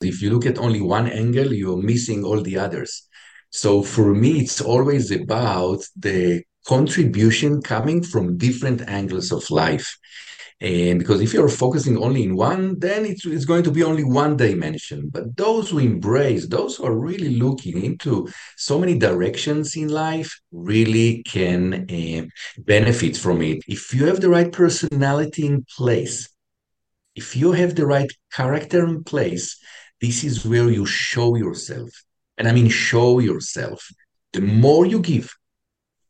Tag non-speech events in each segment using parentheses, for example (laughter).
if you look at only one angle, you're missing all the others. So for me, it's always about the contribution coming from different angles of life. And because if you're focusing only in one, then it's, it's going to be only one dimension. But those who embrace, those who are really looking into so many directions in life, really can uh, benefit from it. If you have the right personality in place, if you have the right character in place, this is where you show yourself. And I mean, show yourself. The more you give,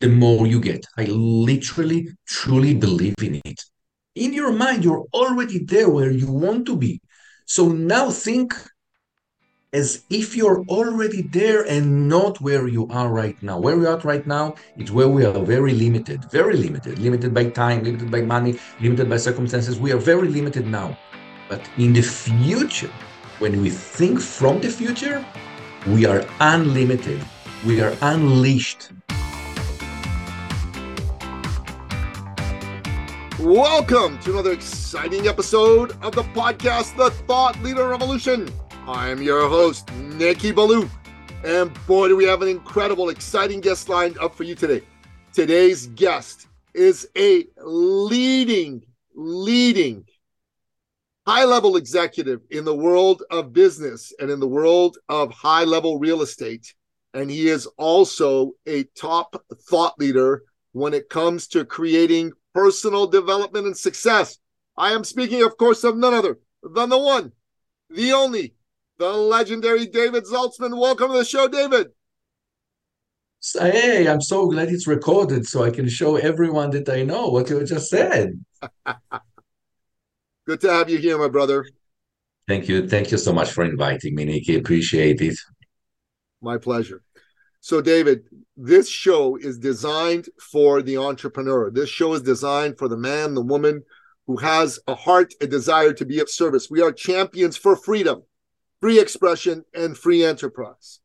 the more you get. I literally, truly believe in it in your mind, you're already there where you want to be. So now think as if you're already there and not where you are right now. Where we are right now is where we are very limited, very limited, limited by time, limited by money, limited by circumstances. We are very limited now. But in the future, when we think from the future, we are unlimited. We are unleashed. Welcome to another exciting episode of the podcast, The Thought Leader Revolution. I'm your host, Nikki Billou. And boy, do we have an incredible, exciting guest lined up for you today. Today's guest is a leading, leading high level executive in the world of business and in the world of high level real estate. And he is also a top thought leader when it comes to creating personal development and success. I am speaking, of course, of none other than the one, the only, the legendary David Zaltzman. Welcome to the show, David. Hey, I'm so glad it's recorded so I can show everyone that I know what you just said. (laughs) Good to have you here, my brother. Thank you. Thank you so much for inviting me, Nikki. Appreciate it. My pleasure. So, David, this show is designed for the entrepreneur. This show is designed for the man, the woman who has a heart, a desire to be of service. We are champions for freedom, free expression, and free enterprise.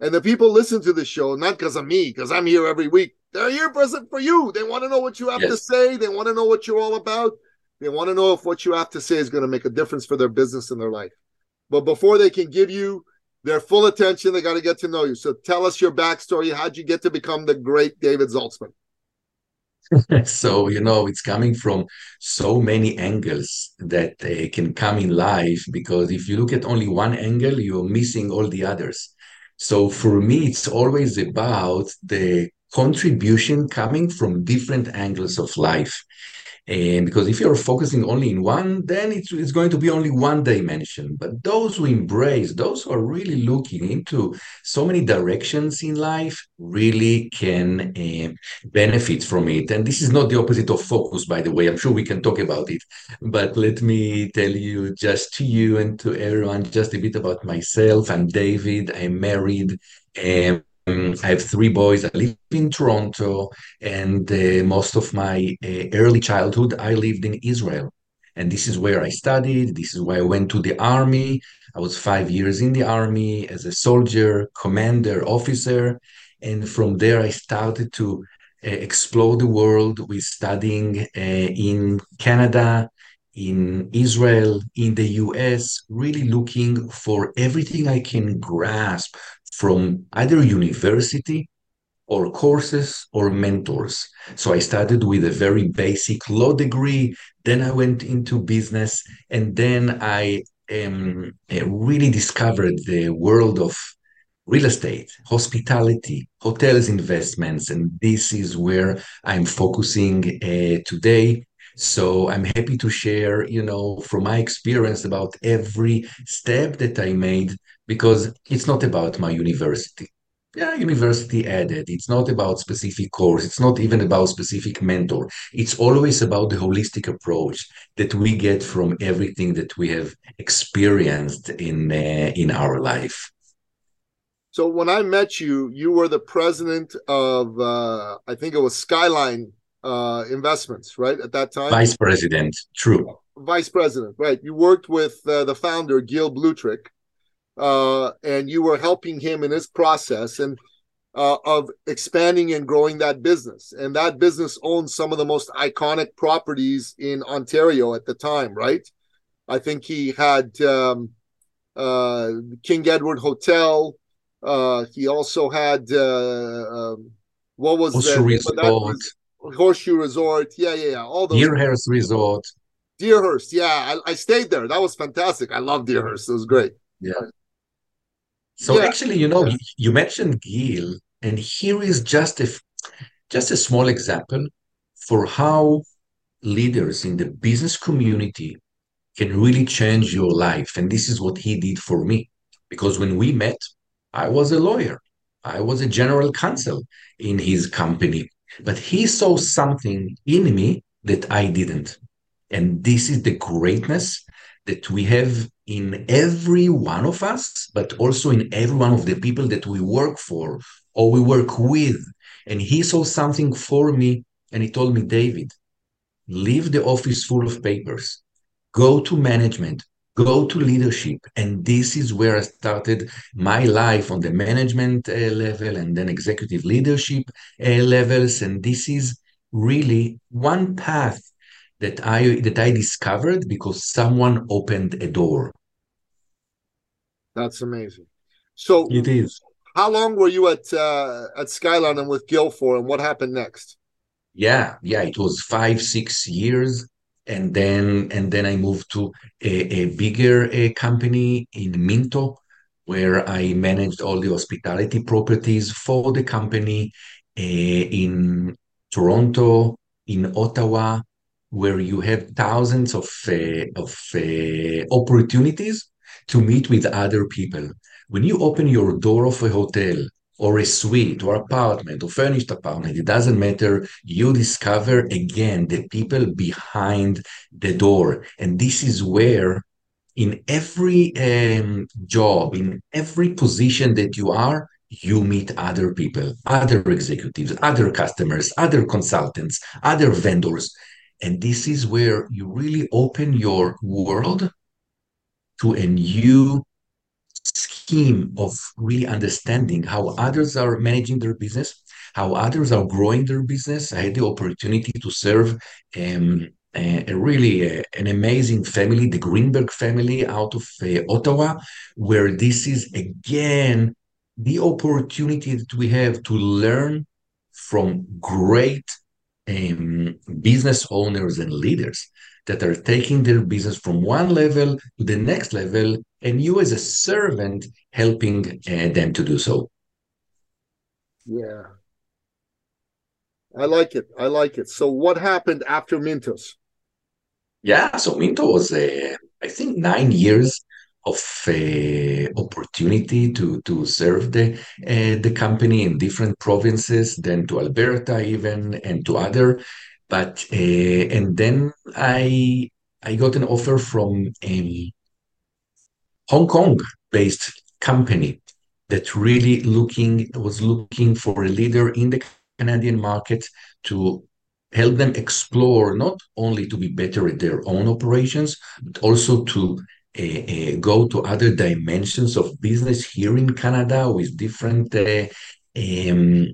And the people listen to this show, not because of me, because I'm here every week. They're here present for you. They want to know what you have yes. to say. They want to know what you're all about. They want to know if what you have to say is going to make a difference for their business and their life. But before they can give you their full attention. They got to get to know you. So tell us your backstory. How'd you get to become the great David Zaltzman? (laughs) so you know it's coming from so many angles that uh, can come in life because if you look at only one angle you're missing all the others so for me it's always about the contribution coming from different angles of life and because if you're focusing only in one, then it's, it's going to be only one dimension. But those who embrace, those who are really looking into so many directions in life, really can uh, benefit from it. And this is not the opposite of focus, by the way. I'm sure we can talk about it. But let me tell you just to you and to everyone just a bit about myself. I'm David. I'm married. Um, I have three boys. I live in Toronto, and uh, most of my uh, early childhood I lived in Israel. And this is where I studied. This is where I went to the army. I was five years in the army as a soldier, commander, officer. And from there, I started to uh, explore the world with studying uh, in Canada, in Israel, in the US, really looking for everything I can grasp from either university or courses or mentors. So I started with a very basic law degree, then I went into business, and then I um, really discovered the world of real estate, hospitality, hotels investments, and this is where I'm focusing uh, today. So I'm happy to share, you know, from my experience about every step that I made because it's not about my university. Yeah, university added. It's not about specific course. It's not even about specific mentor. It's always about the holistic approach that we get from everything that we have experienced in uh, in our life. So when I met you, you were the president of uh, I think it was Skyline uh, Investments, right? At that time, vice president. True. Vice president, right? You worked with uh, the founder Gil Blutrich uh, and you were helping him in his process and uh, of expanding and growing that business. And that business owns some of the most iconic properties in Ontario at the time, right? I think he had um, uh, King Edward Hotel. Uh, he also had uh, um, what was Horseshoe Resort. Horseshoe Resort. Yeah, yeah, yeah. All those. Deerhurst Resort. Deerhurst. Yeah, I, I, stayed there. That was fantastic. I love Deerhurst. It was great. Yeah. So yeah. actually, you know, you mentioned Gil, and here is just a just a small example for how leaders in the business community can really change your life. And this is what he did for me. Because when we met, I was a lawyer, I was a general counsel in his company, but he saw something in me that I didn't. And this is the greatness that we have in every one of us, but also in every one of the people that we work for or we work with. And he saw something for me and he told me, David, leave the office full of papers, go to management, go to leadership. And this is where I started my life on the management uh, level and then executive leadership uh, levels. And this is really one path that I that I discovered because someone opened a door. That's amazing. So it is. How long were you at uh, at Skyline and with Gil for, and what happened next? Yeah, yeah, it was five six years, and then and then I moved to a, a bigger a company in Minto, where I managed all the hospitality properties for the company uh, in Toronto, in Ottawa, where you have thousands of uh, of uh, opportunities to meet with other people. When you open your door of a hotel or a suite or apartment or furnished apartment, it doesn't matter. You discover again the people behind the door, and this is where. In every um, job, in every position that you are, you meet other people, other executives, other customers, other consultants, other vendors. And this is where you really open your world to a new scheme of really understanding how others are managing their business, how others are growing their business. I had the opportunity to serve um, a, a really a, an amazing family, the Greenberg family out of uh, Ottawa, where this is again the opportunity that we have to learn from great um, business owners and leaders that are taking their business from one level to the next level, and you as a servant helping uh, them to do so. Yeah. I like it. I like it. So, what happened after Mintos? Yeah, so Minto was, uh, I think, nine years of uh, opportunity to to serve the uh, the company in different provinces, then to Alberta even, and to other. But uh, and then I I got an offer from a Hong Kong based company that really looking was looking for a leader in the Canadian market to help them explore not only to be better at their own operations but also to uh, uh, go to other dimensions of business here in Canada with different uh, um,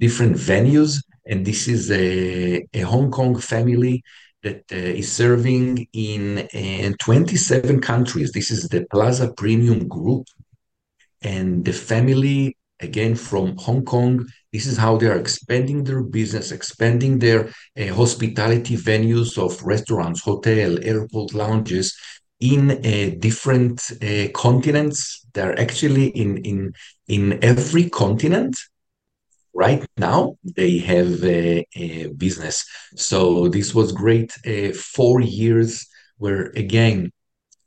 different venues. And this is a, a Hong Kong family that uh, is serving in, in 27 countries. This is the Plaza Premium Group. And the family, again, from Hong Kong, this is how they are expanding their business, expanding their uh, hospitality venues of restaurants, hotel, airport lounges, in uh, different uh, continents. They're actually in in in every continent. Right now, they have a, a business. So this was great. Uh, four years where again,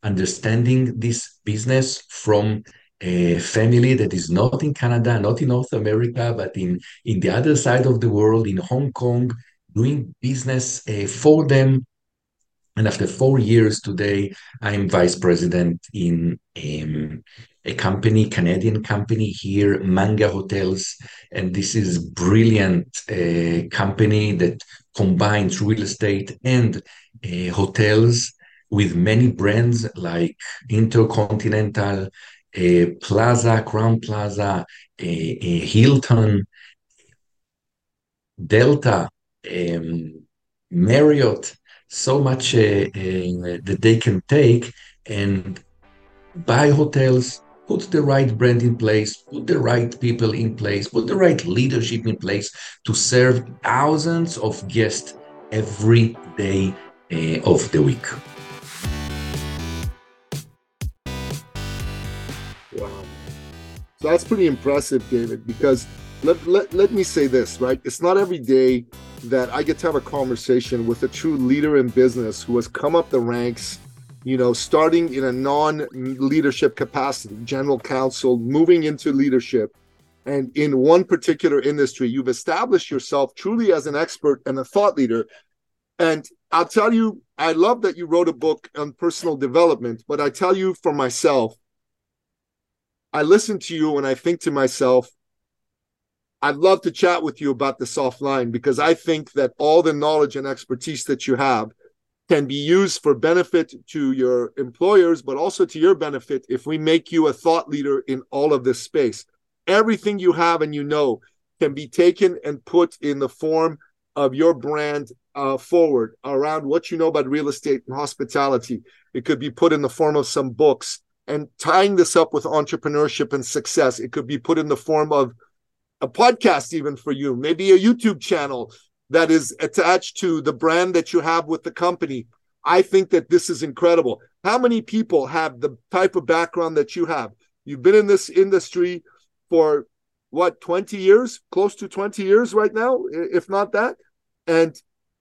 understanding this business from a family that is not in Canada, not in North America, but in in the other side of the world, in Hong Kong, doing business uh, for them and after four years today, I'm vice president in um, a company, Canadian company here, Manga Hotels, and this is brilliant uh, company that combines real estate and uh, hotels with many brands like Intercontinental, uh, Plaza, Crowne Plaza, uh, uh, Hilton, Delta, um, Marriott, so much uh, that they can take and buy hotels, put the right brand in place, put the right people in place, put the right leadership in place to serve thousands of guests every day uh, of the week. Wow. So that's pretty impressive, David, because let, let, let me say this, right? It's not every day that I get to have a conversation with a true leader in business who has come up the ranks, you know, starting in a non leadership capacity, general counsel, moving into leadership. And in one particular industry, you've established yourself truly as an expert and a thought leader. And I'll tell you, I love that you wrote a book on personal development, but I tell you for myself, I listen to you and I think to myself, I'd love to chat with you about this offline because I think that all the knowledge and expertise that you have can be used for benefit to your employers, but also to your benefit if we make you a thought leader in all of this space. Everything you have and you know can be taken and put in the form of your brand uh, forward around what you know about real estate and hospitality. It could be put in the form of some books and tying this up with entrepreneurship and success. It could be put in the form of a podcast even for you, maybe a YouTube channel that is attached to the brand that you have with the company. I think that this is incredible. How many people have the type of background that you have? You've been in this industry for what 20 years, close to 20 years right now, if not that. And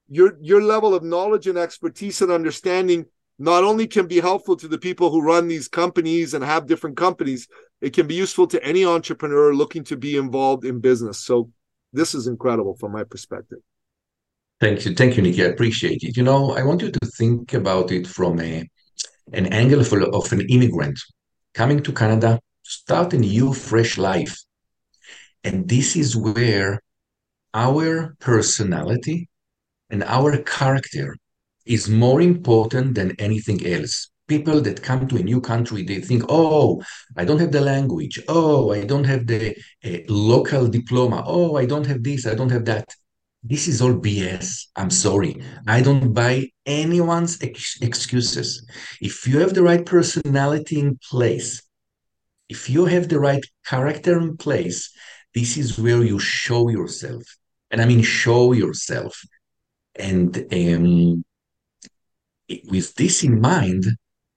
your your level of knowledge and expertise and understanding not only can be helpful to the people who run these companies and have different companies, it can be useful to any entrepreneur looking to be involved in business. So this is incredible from my perspective. Thank you. Thank you, Nikki. I appreciate it. You know, I want you to think about it from a, an angle of, of an immigrant coming to Canada, to start a new, fresh life. And this is where our personality and our character is more important than anything else people that come to a new country they think oh i don't have the language oh i don't have the uh, local diploma oh i don't have this i don't have that this is all bs i'm sorry. I don't buy anyone's ex- excuses. If you have the right personality in place if you have the right character in place this is where you show yourself. And i mean show yourself. And um, with this in mind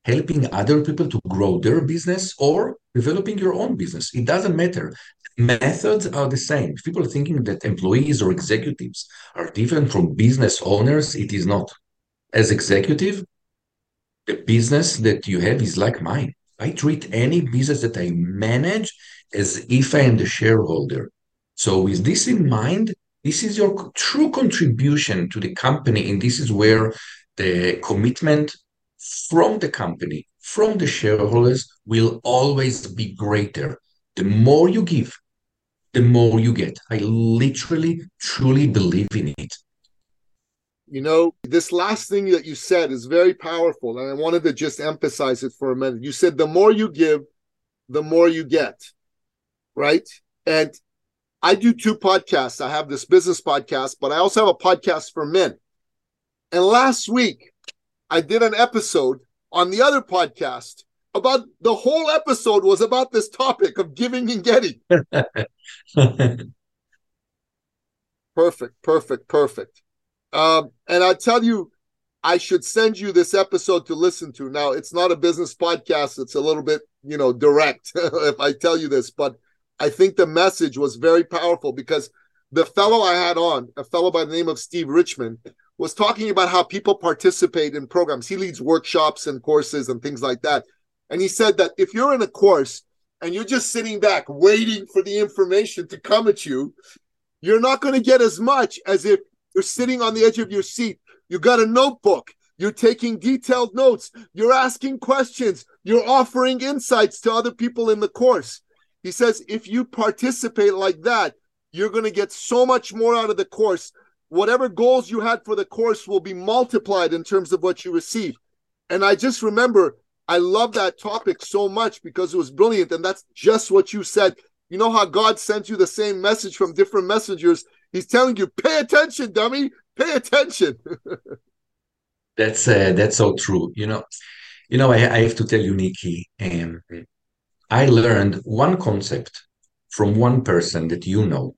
helping other people to grow their business or developing your own business. It doesn't matter. Methods are the same. If people are thinking that employees or executives are different from business owners, it is not. As executive, the business that you have is like mine. I treat any business that I manage as if I am the shareholder. So, with this in mind, this is your true contribution to the company, and this is where the commitment from the company, from the shareholders, will always be greater. The more you give, the more you get. I literally, truly believe in it. You know, this last thing that you said is very powerful. And I wanted to just emphasize it for a minute. You said the more you give, the more you get. Right. And I do two podcasts. I have this business podcast, but I also have a podcast for men. And last week, I did an episode on the other podcast about the whole episode was about this topic of giving and getting. (laughs) perfect, perfect, perfect. Um, and I tell you, I should send you this episode to listen to. Now, it's not a business podcast; it's a little bit, you know, direct (laughs) if I tell you this, but I think the message was very powerful because the fellow I had on, a fellow by the name of Steve Richmond, was talking about how people participate in programs. He leads workshops and courses and things like that. And he said that if you're in a course and you're just sitting back waiting for the information to come at you, you're not going to get as much as if you're sitting on the edge of your seat. You got a notebook. You're taking detailed notes. You're asking questions. You're offering insights to other people in the course. He says if you participate like that, you're going to get so much more out of the course whatever goals you had for the course will be multiplied in terms of what you receive. And I just remember I love that topic so much because it was brilliant. And that's just what you said. You know how God sends you the same message from different messengers? He's telling you, pay attention, dummy, pay attention. (laughs) that's uh, that's so true. You know, You know, I, I have to tell you, Nikki, um, I learned one concept from one person that you know.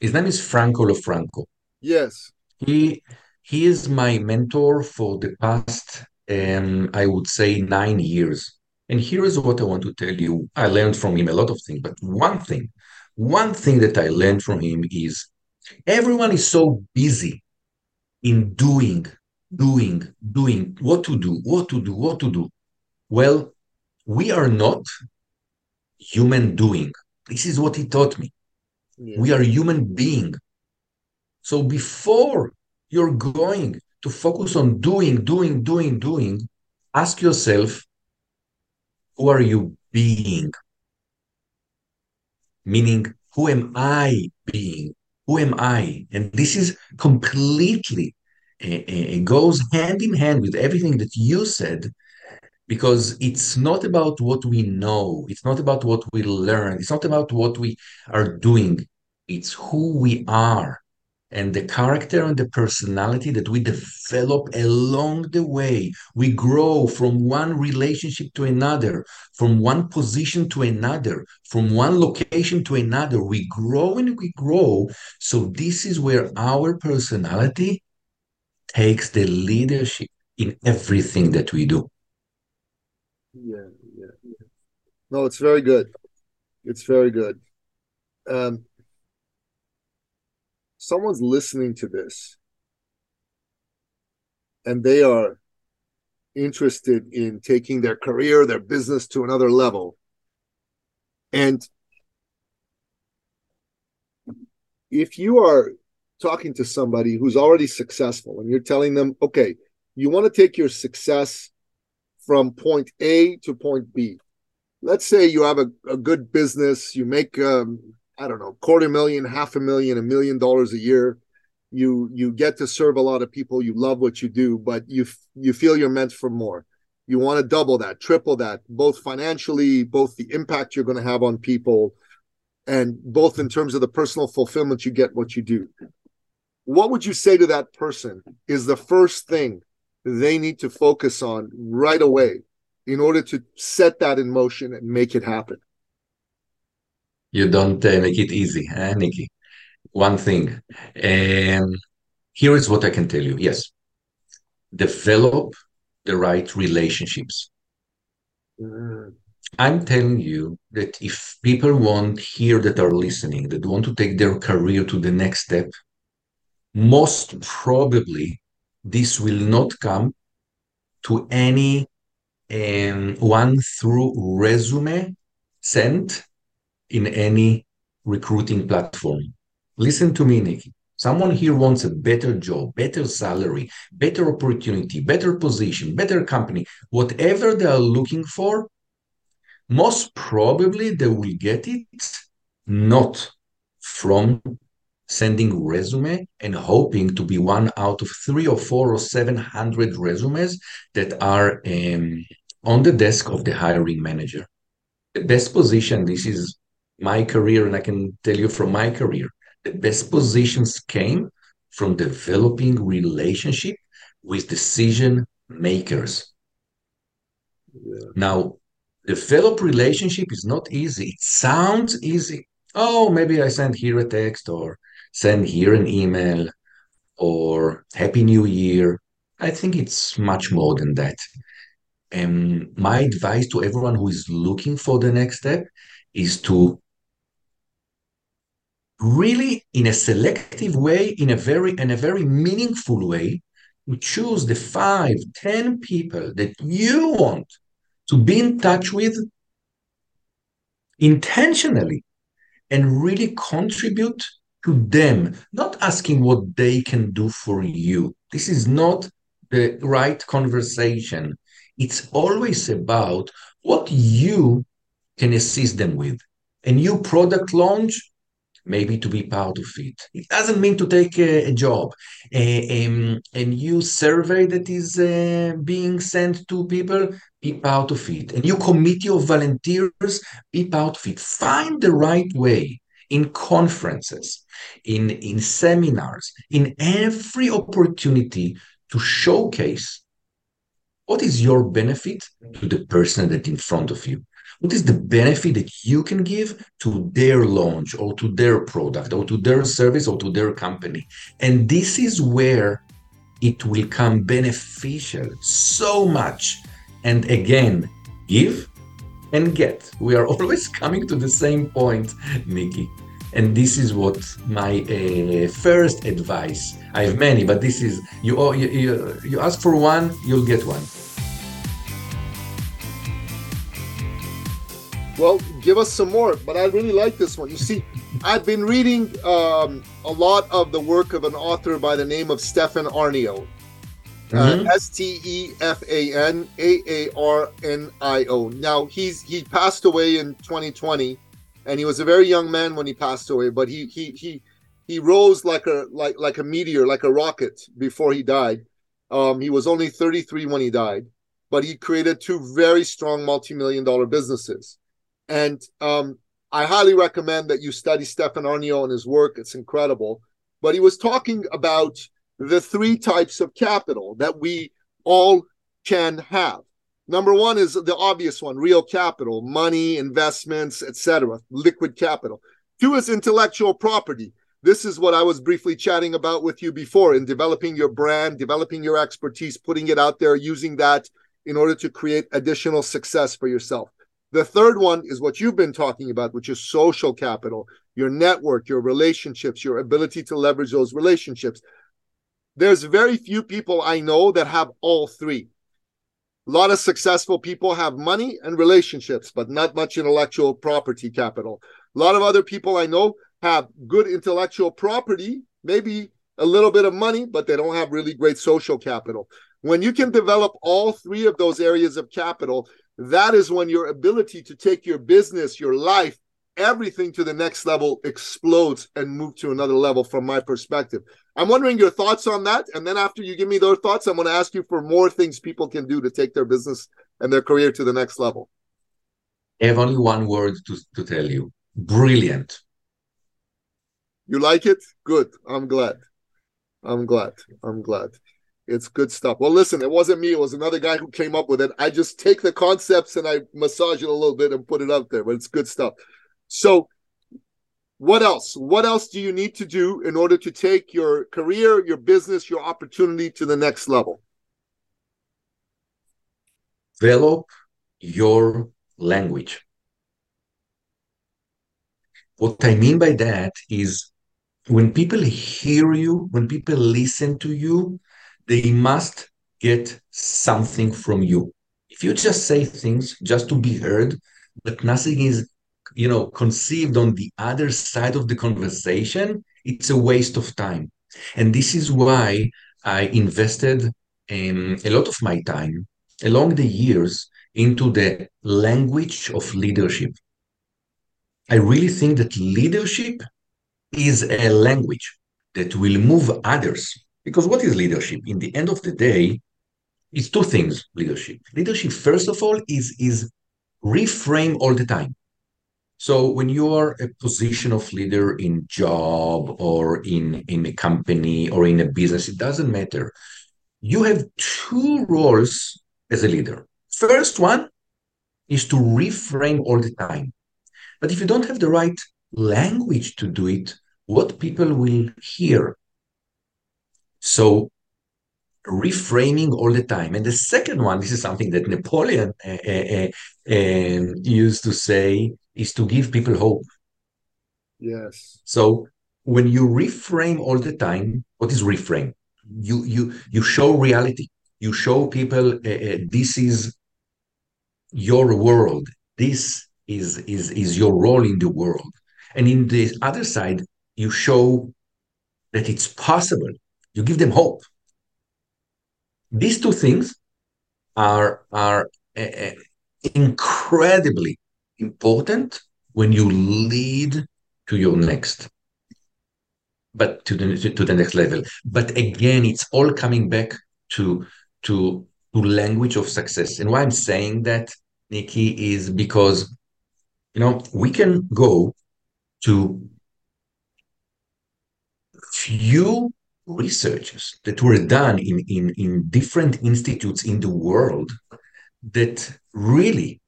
His name is Franco Lofranco. Yes. He he is my mentor for the past, um, I would say, nine years. And here is what I want to tell you. I learned from him a lot of things, but one thing, one thing that I learned from him is everyone is so busy in doing, doing, doing, what to do, what to do, what to do. Well, we are not human doing. This is what he taught me. Yeah. We are human being. So before you're going to focus on doing, doing, doing, doing, ask yourself, who are you being? Meaning, who am I being? Who am I? And this is completely uh, goes hand in hand with everything that you said, because it's not about what we know, it's not about what we learn, it's not about what we are doing, it's who we are and the character and the personality that we develop along the way. We grow from one relationship to another, from one position to another, from one location to another. We grow and we grow. So, this is where our personality takes the leadership in everything that we do. Yeah, yeah. Yeah. No, it's very good. It's very good. Um, someone's listening to this and they are interested in taking their career, their business to another level. And if you are talking to somebody who's already successful and you're telling them, okay, you want to take your success from point A to point B. Let's say you have a, a good business, you make um, I don't know, quarter million, half a million, a million dollars a year. You you get to serve a lot of people. You love what you do, but you you feel you're meant for more. You want to double that, triple that, both financially, both the impact you're going to have on people, and both in terms of the personal fulfillment you get what you do. What would you say to that person is the first thing they need to focus on right away in order to set that in motion and make it happen? You don't uh, make it easy, eh, Nikki? One thing. Um, here is what I can tell you. Yes, develop the right relationships. Mm. I'm telling you that if people want here that are listening, that want to take their career to the next step, most probably this will not come to any um, one through resume sent in any recruiting platform. Listen to me, Nikki. Someone here wants a better job, better salary, better opportunity, better position, better company, whatever they are looking for, most probably they will get it not from sending resume and hoping to be one out of three or four or 700 resumes that are um, on the desk of the hiring manager. The best position, this is my career, and I can tell you from my career, the best positions came from developing relationship with decision makers. Yeah. Now, develop relationship is not easy. It sounds easy. Oh, maybe I send here a text or send here an email or Happy New Year. I think it's much more than that. And my advice to everyone who is looking for the next step is to really in a selective way, in a very in a very meaningful way, to choose the five, ten people that you want to be in touch with intentionally and really contribute to them, not asking what they can do for you. This is not the right conversation. It's always about what you can assist them with. A new product launch, maybe to be part of it. It doesn't mean to take a, a job. A, um, a, new survey that is uh, being sent to people, be part of it. A new committee of volunteers, be part of it. Find the right way in conferences, in, in seminars, in every opportunity to showcase what is your benefit to the person that in front of you? What is the benefit that you can give to their launch or to their product or to their service or to their company? And this is where it will come beneficial so much. And again, give and get. We are (laughs) always coming to the same point, Nikki. And this is what my uh, first advice. I have many, but this is you, you. You ask for one, you'll get one. Well, give us some more. But I really like this one. You see, (laughs) I've been reading um, a lot of the work of an author by the name of Stefan Aarnio. Uh, mm-hmm. S T E F A N A A R N I O. Now he's he passed away in 2020, and he was a very young man when he passed away. But he he he he rose like a like like a meteor, like a rocket before he died. Um, he was only 33 when he died, but he created two very strong multi-million dollar businesses. And um, I highly recommend that you study Stefan Aarnio and his work. It's incredible. But he was talking about the three types of capital that we all can have. Number one is the obvious one, real capital, money, investments, etc., liquid capital. Two is intellectual property. This is what I was briefly chatting about with you before in developing your brand, developing your expertise, putting it out there, using that in order to create additional success for yourself. The third one is what you've been talking about, which is social capital, your network, your relationships, your ability to leverage those relationships. There's very few people I know that have all three. A lot of successful people have money and relationships, but not much intellectual property capital. A lot of other people I know have good intellectual property, maybe a little bit of money, but they don't have really great social capital. When you can develop all three of those areas of capital, that is when your ability to take your business, your life, everything to the next level explodes and move to another level from my perspective. I'm wondering your thoughts on that. And then after you give me those thoughts, I'm going to ask you for more things people can do to take their business and their career to the next level. I have only one word to, to tell you brilliant. You like it? Good. I'm glad. I'm glad. I'm glad. It's good stuff. Well, listen, it wasn't me. It was another guy who came up with it. I just take the concepts and I massage it a little bit and put it up there, but it's good stuff. So, what else? What else do you need to do in order to take your career, your business, your opportunity to the next level? Develop your language. What I mean by that is when people hear you, when people listen to you, they must get something from you. If you just say things just to be heard, but nothing is, you know, conceived on the other side of the conversation, it's a waste of time. And this is why I invested um, a lot of my time along the years into the language of leadership. I really think that leadership is a language that will move others because what is leadership? In the end of the day, it's two things leadership. Leadership, first of all, is, is reframe all the time. So when you are a position of leader in job or in, in a company or in a business, it doesn't matter. You have two roles as a leader. First one is to reframe all the time. But if you don't have the right language to do it, what people will hear so reframing all the time. And the second one, this is something that Napoleon uh, uh, uh, used to say, is to give people hope. Yes. So when you reframe all the time, what is reframe? You you you show reality. You show people this is your world. This is is is your role in the world. And in the other side, you show that it's possible you give them hope. These two things are, are uh, incredibly important when you lead to your next but to the to the next level but again it's all coming back to to to language of success and why i'm saying that nikki is because you know we can go to few researches that were done in, in, in different institutes in the world that really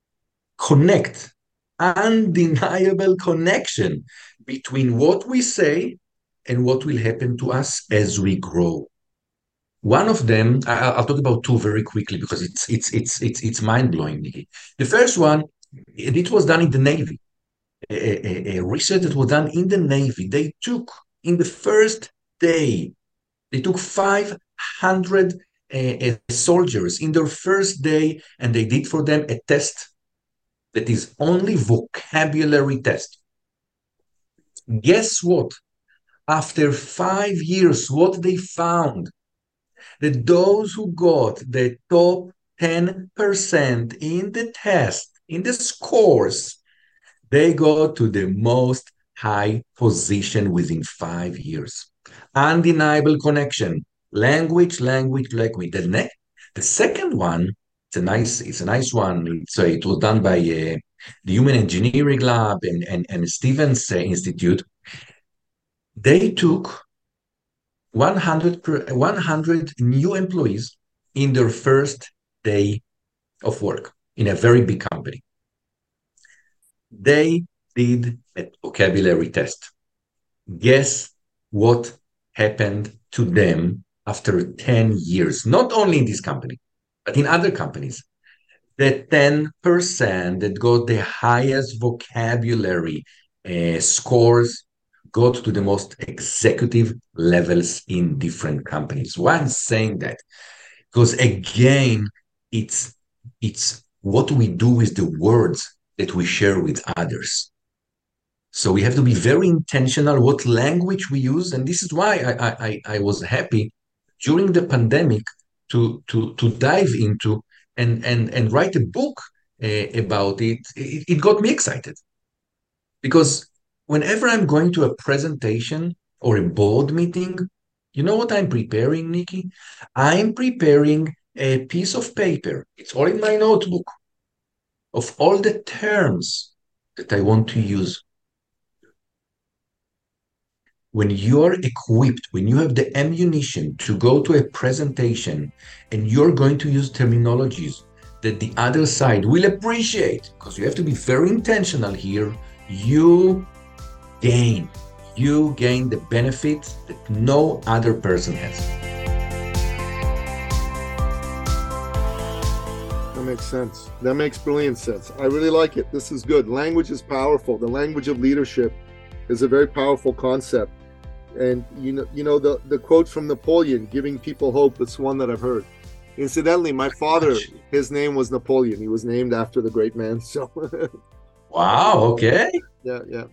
connect undeniable connection between what we say and what will happen to us as we grow. One of them, I'll talk about two very quickly because it's it's it's it's it's mind blowing. The first one, it was done in the Navy. A, a, a, research that was done in the Navy. They took in the first day, they took 500 uh, uh, soldiers in their first day, and they did for them a test that is only vocabulary test. Guess what? After five years, what they found that those who got the top 10% in the test, in the scores, they go to the most high position within five years. Undeniable connection. Language, language, language. The, ne- the second one, it's a nice, it's a nice one. Uh, it was done by uh, the Human Engineering Lab and, and, and Stevens uh, Institute. They took 100, per, 100 new employees in their first day of work in a very big company. They did a vocabulary test. Guess what happened to them after 10 years, not only in this company, but in other companies. The 10% that got the highest vocabulary uh, scores got to the most executive levels in different companies. Why I'm saying that? Because again, it's it's what we do with the words that we share with others. So we have to be very intentional what language we use, and this is why I I, I was happy during the pandemic to to to dive into and and and write a book uh, about it. it. It got me excited because whenever I'm going to a presentation or a board meeting, you know what I'm preparing, Nikki? I'm preparing a piece of paper. It's all in my notebook of all the terms that I want to use. When you're equipped, when you have the ammunition to go to a presentation and you're going to use terminologies that the other side will appreciate, because you have to be very intentional here, you gain. You gain the benefits that no other person has. That makes sense. That makes brilliant sense. I really like it. This is good. Language is powerful. The language of leadership is a very powerful concept. And you know, you know the the quote from Napoleon, "Giving people hope." It's one that I've heard. Incidentally, my father, his name was Napoleon. He was named after the great man. So. (laughs) wow. Okay. Yeah. Yeah.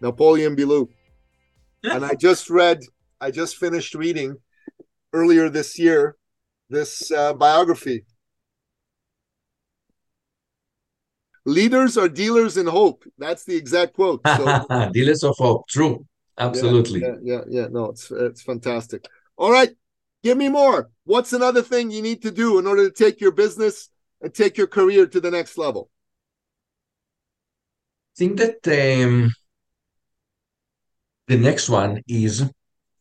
Napoleon Billou. and I just read, I just finished reading earlier this year this uh, biography. Leaders are dealers in hope. That's the exact quote. So, (laughs) dealers of hope. True. Absolutely. Yeah, yeah, yeah, yeah. No, it's it's fantastic. All right, give me more. What's another thing you need to do in order to take your business and take your career to the next level? I think that um, the next one is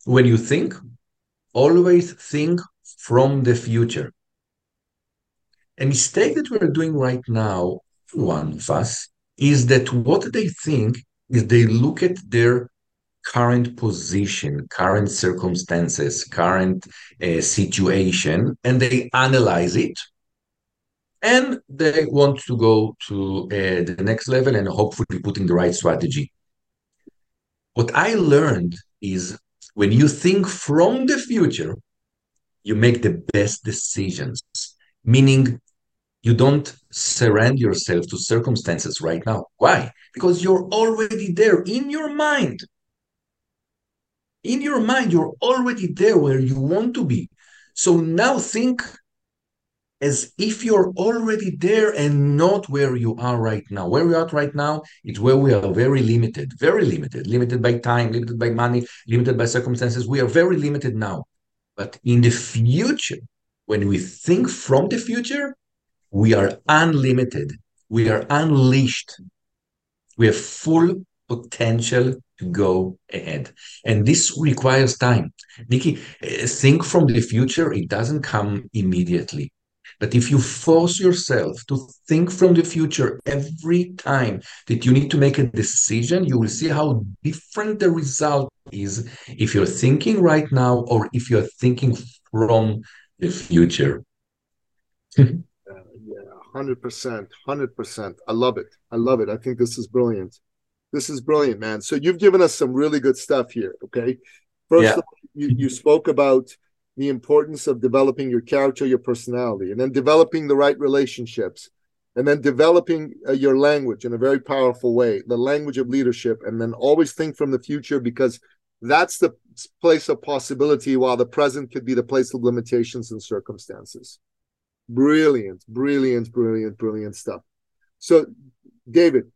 when you think, always think from the future. A mistake that we're doing right now, one of us, is that what they think is they look at their current position, current circumstances, current uh, situation, and they analyze it. And they want to go to uh, the next level and hopefully putting the right strategy what I learned is when you think from the future, you make the best decisions, meaning you don't surrender yourself to circumstances right now. Why? Because you're already there in your mind. In your mind, you're already there where you want to be. So now think as if you're already there and not where you are right now. Where we are right now, it's where we are very limited, very limited, limited by time, limited by money, limited by circumstances. We are very limited now. But in the future, when we think from the future, we are unlimited. We are unleashed. We have full potential to go ahead. And this requires time. Nikki, uh, think from the future, it doesn't come immediately. But if you force yourself to think from the future every time that you need to make a decision, you will see how different the result is if you're thinking right now or if you're thinking from the future. (laughs) yeah, hundred percent, hundred percent. I love it. I love it. I think this is brilliant. This is brilliant, man. So you've given us some really good stuff here. Okay, first, yeah. all, you you spoke about the importance of developing your character, your personality, and then developing the right relationships, and then developing uh, your language in a very powerful way, the language of leadership, and then always think from the future because that's the place of possibility while the present could be the place of limitations and circumstances. Brilliant, brilliant, brilliant, brilliant stuff. So, David,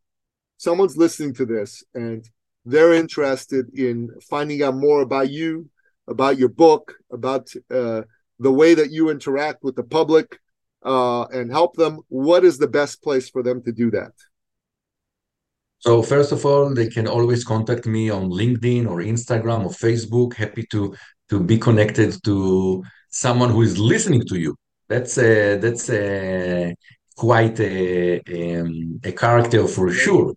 someone's listening to this and they're interested in finding out more about you, about your book, about uh, the way that you interact with the public, uh, and help them, what is the best place for them to do that? So first of all, they can always contact me on LinkedIn or Instagram or Facebook. Happy to to be connected to someone who is listening to you. That's a, that's a, quite a, um, a character for sure.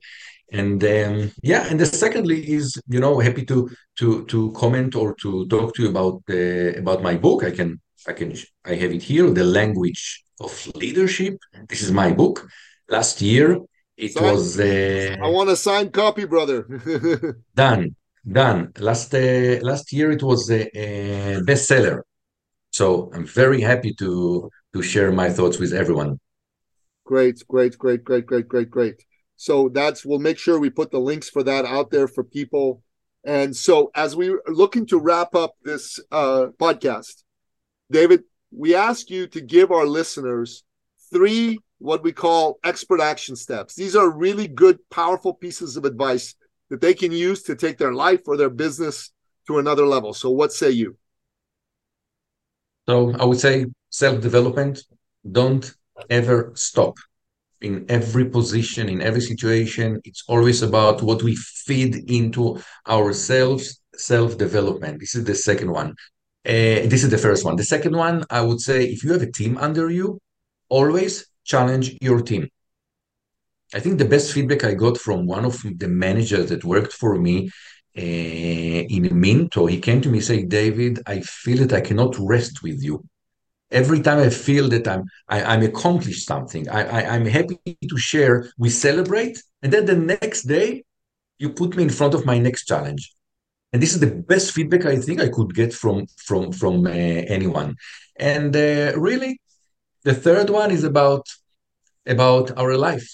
And um, yeah and the secondly is you know happy to to to comment or to talk to you about uh, about my book. I can i can i have it here the language of leadership. This is my book. Last year it Sign. was uh, i want a signed copy brother. (laughs) Done done. Last uh, last year it was a, a bestseller. So i'm very happy to to share my thoughts with everyone great great great great great great great so that's we'll make sure we put the links for that out there for people. And so as we're looking to wrap up this uh, podcast, David, we ask you to give our listeners three what we call expert action steps. These are really good, powerful pieces of advice that they can use to take their life or their business to another level. So, what say you? So, I would say self development. Don't ever stop in every position, in every situation. It's always about what we feed into ourselves, self development. This is the second one. Uh, this is the first one. The second one, I would say, if you have a team under you, always challenge your team. I think the best feedback I got from one of the managers that worked for me uh, in Minto, he came to me say, David, I feel that I cannot rest with you every time I feel that I'm I, am am accomplished something, I, I'm happy to share. We celebrate, and then the next day, you put me in front of my next challenge, and this is the best feedback I think I could get from from from uh, anyone. And uh, really, the third one is about about our life.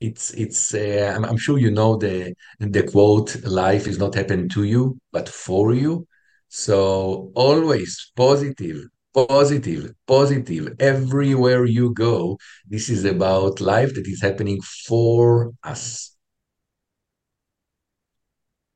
It's it's. Uh, I'm, I'm sure you know the the quote: "Life is not happening to you, but for you." So always positive, positive, positive. Everywhere you go, this is about life that is happening for us.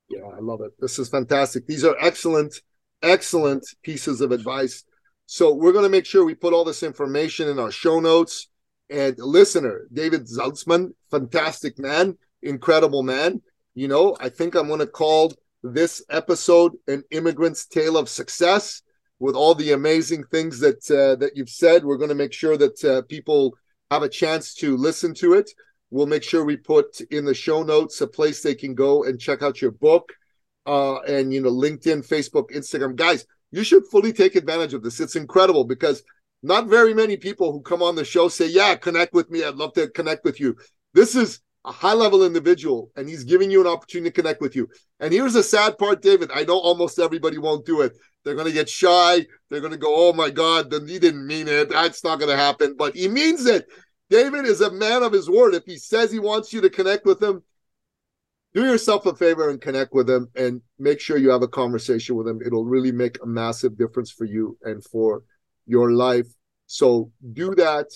Yeah, I love it. This is fantastic. These are excellent, excellent pieces of advice. So we're going to make sure we put all this information in our show notes. And listener, David Zaltzman, fantastic man, incredible man. You know, I think I'm going to call this episode an immigrant's tale of success with all the amazing things that uh, that you've said. We're going to make sure that uh, people have a chance to listen to it. We'll make sure we put in the show notes a place they can go and check out your book, uh, and you know LinkedIn, Facebook, Instagram. Guys, you should fully take advantage of this. It's incredible because not very many people who come on the show say, "Yeah, connect with me. I'd love to connect with you." This is a high level individual and he's giving you an opportunity to connect with you. And here's the sad part, David. I know almost everybody won't do it. They're going to get shy. They're going to go, oh my God, he didn't mean it. That's not going to happen. But he means it. David is a man of his word. If he says he wants you to connect with him, do yourself a favor and connect with him and make sure you have a conversation with him. It'll really make a massive difference for you and for your life. So do that.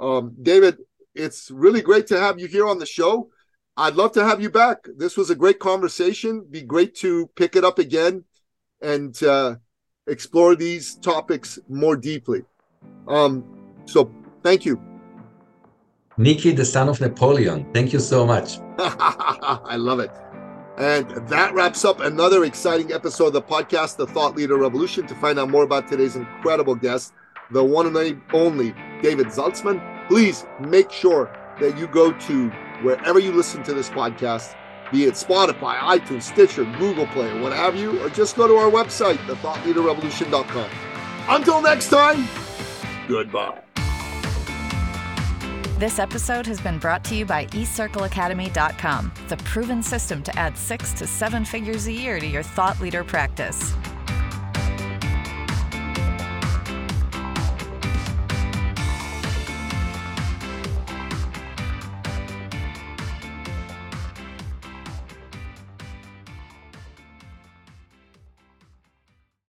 Um, David, it's really great to have you here on the show. I'd love to have you back. This was a great conversation. Be great to pick it up again and uh, explore these topics more deeply. Um, so thank you. Nicky, the son of Napoleon. Thank you so much. (laughs) I love it. And that wraps up another exciting episode of the podcast, The Thought Leader Revolution. To find out more about today's incredible guest, the one and only David Saltzman, please make sure that you go to wherever you listen to this podcast, be it Spotify, iTunes, Stitcher, Google Play, or what have you, or just go to our website, thethoughtleaderrevolution.com. Until next time, goodbye. This episode has been brought to you by eCircleAcademy.com, the proven system to add six to seven figures a year to your thought leader practice.